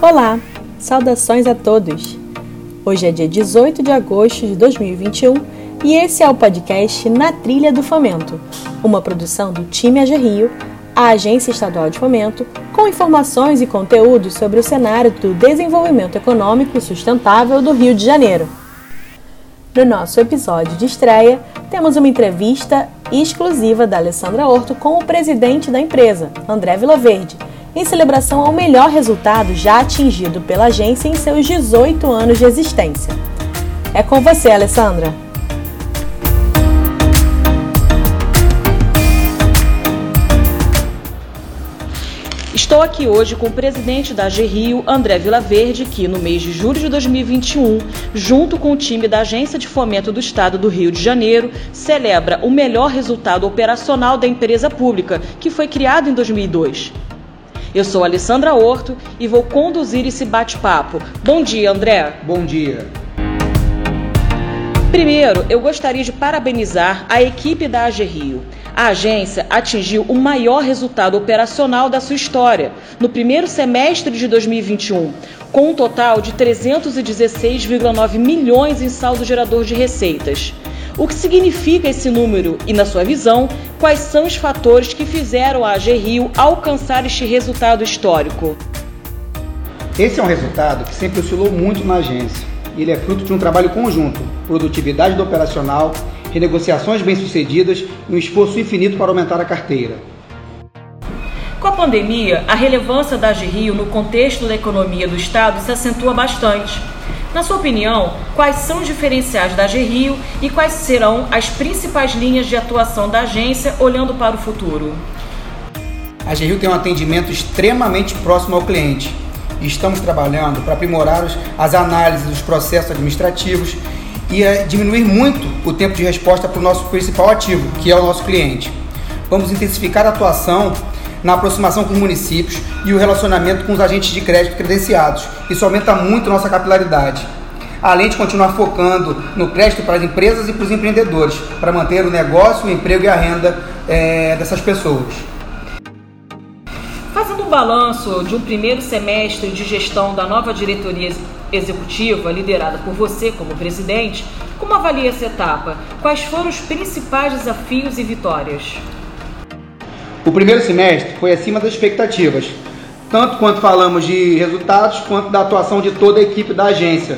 Olá, saudações a todos! Hoje é dia 18 de agosto de 2021 e esse é o podcast Na Trilha do Fomento, uma produção do Time AG Rio, a Agência Estadual de Fomento, com informações e conteúdos sobre o cenário do desenvolvimento econômico sustentável do Rio de Janeiro. No nosso episódio de estreia, temos uma entrevista exclusiva da Alessandra Horto com o presidente da empresa, André Vilaverde, em celebração ao melhor resultado já atingido pela agência em seus 18 anos de existência. É com você, Alessandra. Estou aqui hoje com o presidente da AG Rio, André Vilaverde, que no mês de julho de 2021, junto com o time da Agência de Fomento do Estado do Rio de Janeiro, celebra o melhor resultado operacional da empresa pública, que foi criado em 2002. Eu sou Alessandra Horto e vou conduzir esse bate-papo. Bom dia, André. Bom dia. Primeiro, eu gostaria de parabenizar a equipe da AG Rio. A agência atingiu o maior resultado operacional da sua história no primeiro semestre de 2021, com um total de 316,9 milhões em saldo gerador de receitas. O que significa esse número e, na sua visão, quais são os fatores que fizeram a AG Rio alcançar este resultado histórico? Esse é um resultado que sempre oscilou muito na agência. Ele é fruto de um trabalho conjunto, produtividade do operacional, renegociações bem-sucedidas e um esforço infinito para aumentar a carteira. Com a pandemia, a relevância da AG Rio no contexto da economia do Estado se acentua bastante. Na sua opinião, quais são os diferenciais da AG Rio e quais serão as principais linhas de atuação da agência olhando para o futuro? A AG Rio tem um atendimento extremamente próximo ao cliente. Estamos trabalhando para aprimorar as análises dos processos administrativos e eh, diminuir muito o tempo de resposta para o nosso principal ativo, que é o nosso cliente. Vamos intensificar a atuação na aproximação com os municípios e o relacionamento com os agentes de crédito credenciados. Isso aumenta muito nossa capilaridade. Além de continuar focando no crédito para as empresas e para os empreendedores, para manter o negócio, o emprego e a renda é, dessas pessoas. Fazendo um balanço de um primeiro semestre de gestão da nova diretoria executiva, liderada por você como presidente, como avalia essa etapa? Quais foram os principais desafios e vitórias? O primeiro semestre foi acima das expectativas, tanto quanto falamos de resultados, quanto da atuação de toda a equipe da agência.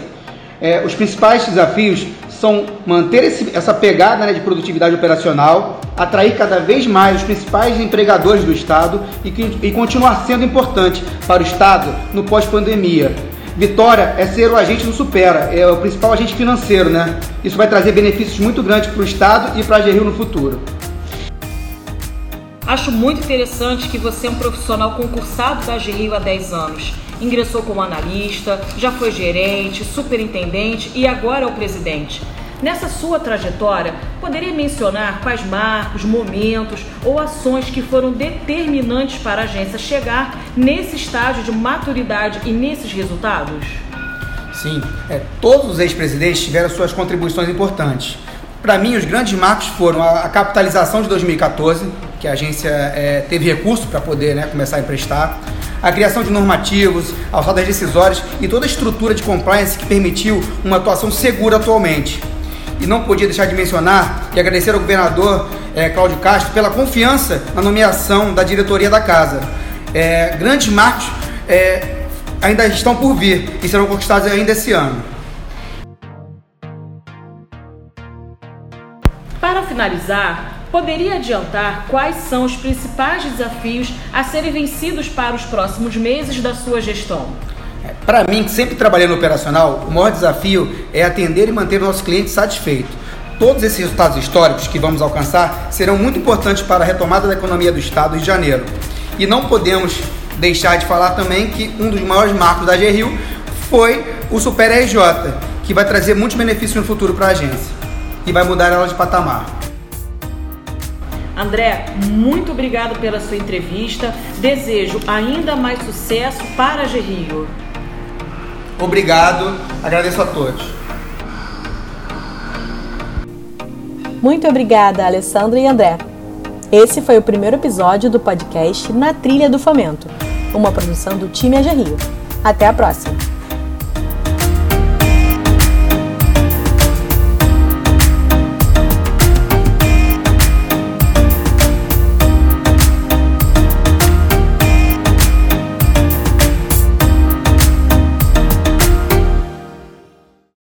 É, os principais desafios são manter esse, essa pegada né, de produtividade operacional, atrair cada vez mais os principais empregadores do Estado e, e continuar sendo importante para o Estado no pós-pandemia. Vitória é ser o agente do Supera, é o principal agente financeiro, né? Isso vai trazer benefícios muito grandes para o Estado e para a GRIO no futuro. Acho muito interessante que você é um profissional concursado da GRIO há 10 anos. Ingressou como analista, já foi gerente, superintendente e agora é o presidente. Nessa sua trajetória, poderia mencionar quais marcos, momentos ou ações que foram determinantes para a agência chegar nesse estágio de maturidade e nesses resultados? Sim, é, todos os ex-presidentes tiveram suas contribuições importantes. Para mim, os grandes marcos foram a, a capitalização de 2014, que a agência é, teve recurso para poder né, começar a emprestar, a criação de normativos, alçadas decisórias e toda a estrutura de compliance que permitiu uma atuação segura atualmente. E não podia deixar de mencionar e agradecer ao governador é, Cláudio Castro pela confiança na nomeação da diretoria da casa. É, grandes marcos é, ainda estão por vir e serão conquistados ainda esse ano. Para finalizar, poderia adiantar quais são os principais desafios a serem vencidos para os próximos meses da sua gestão? É, para mim, que sempre trabalhei no operacional, o maior desafio é atender e manter o nosso cliente satisfeito. Todos esses resultados históricos que vamos alcançar serão muito importantes para a retomada da economia do Estado de Janeiro. E não podemos deixar de falar também que um dos maiores marcos da GRIO foi o Super RJ, que vai trazer muitos benefícios no futuro para a agência e vai mudar ela de patamar. André, muito obrigado pela sua entrevista. Desejo ainda mais sucesso para a Gerrio. Obrigado, agradeço a todos. Muito obrigada, Alessandra e André. Esse foi o primeiro episódio do podcast Na Trilha do Fomento, uma produção do time AG Rio. Até a próxima!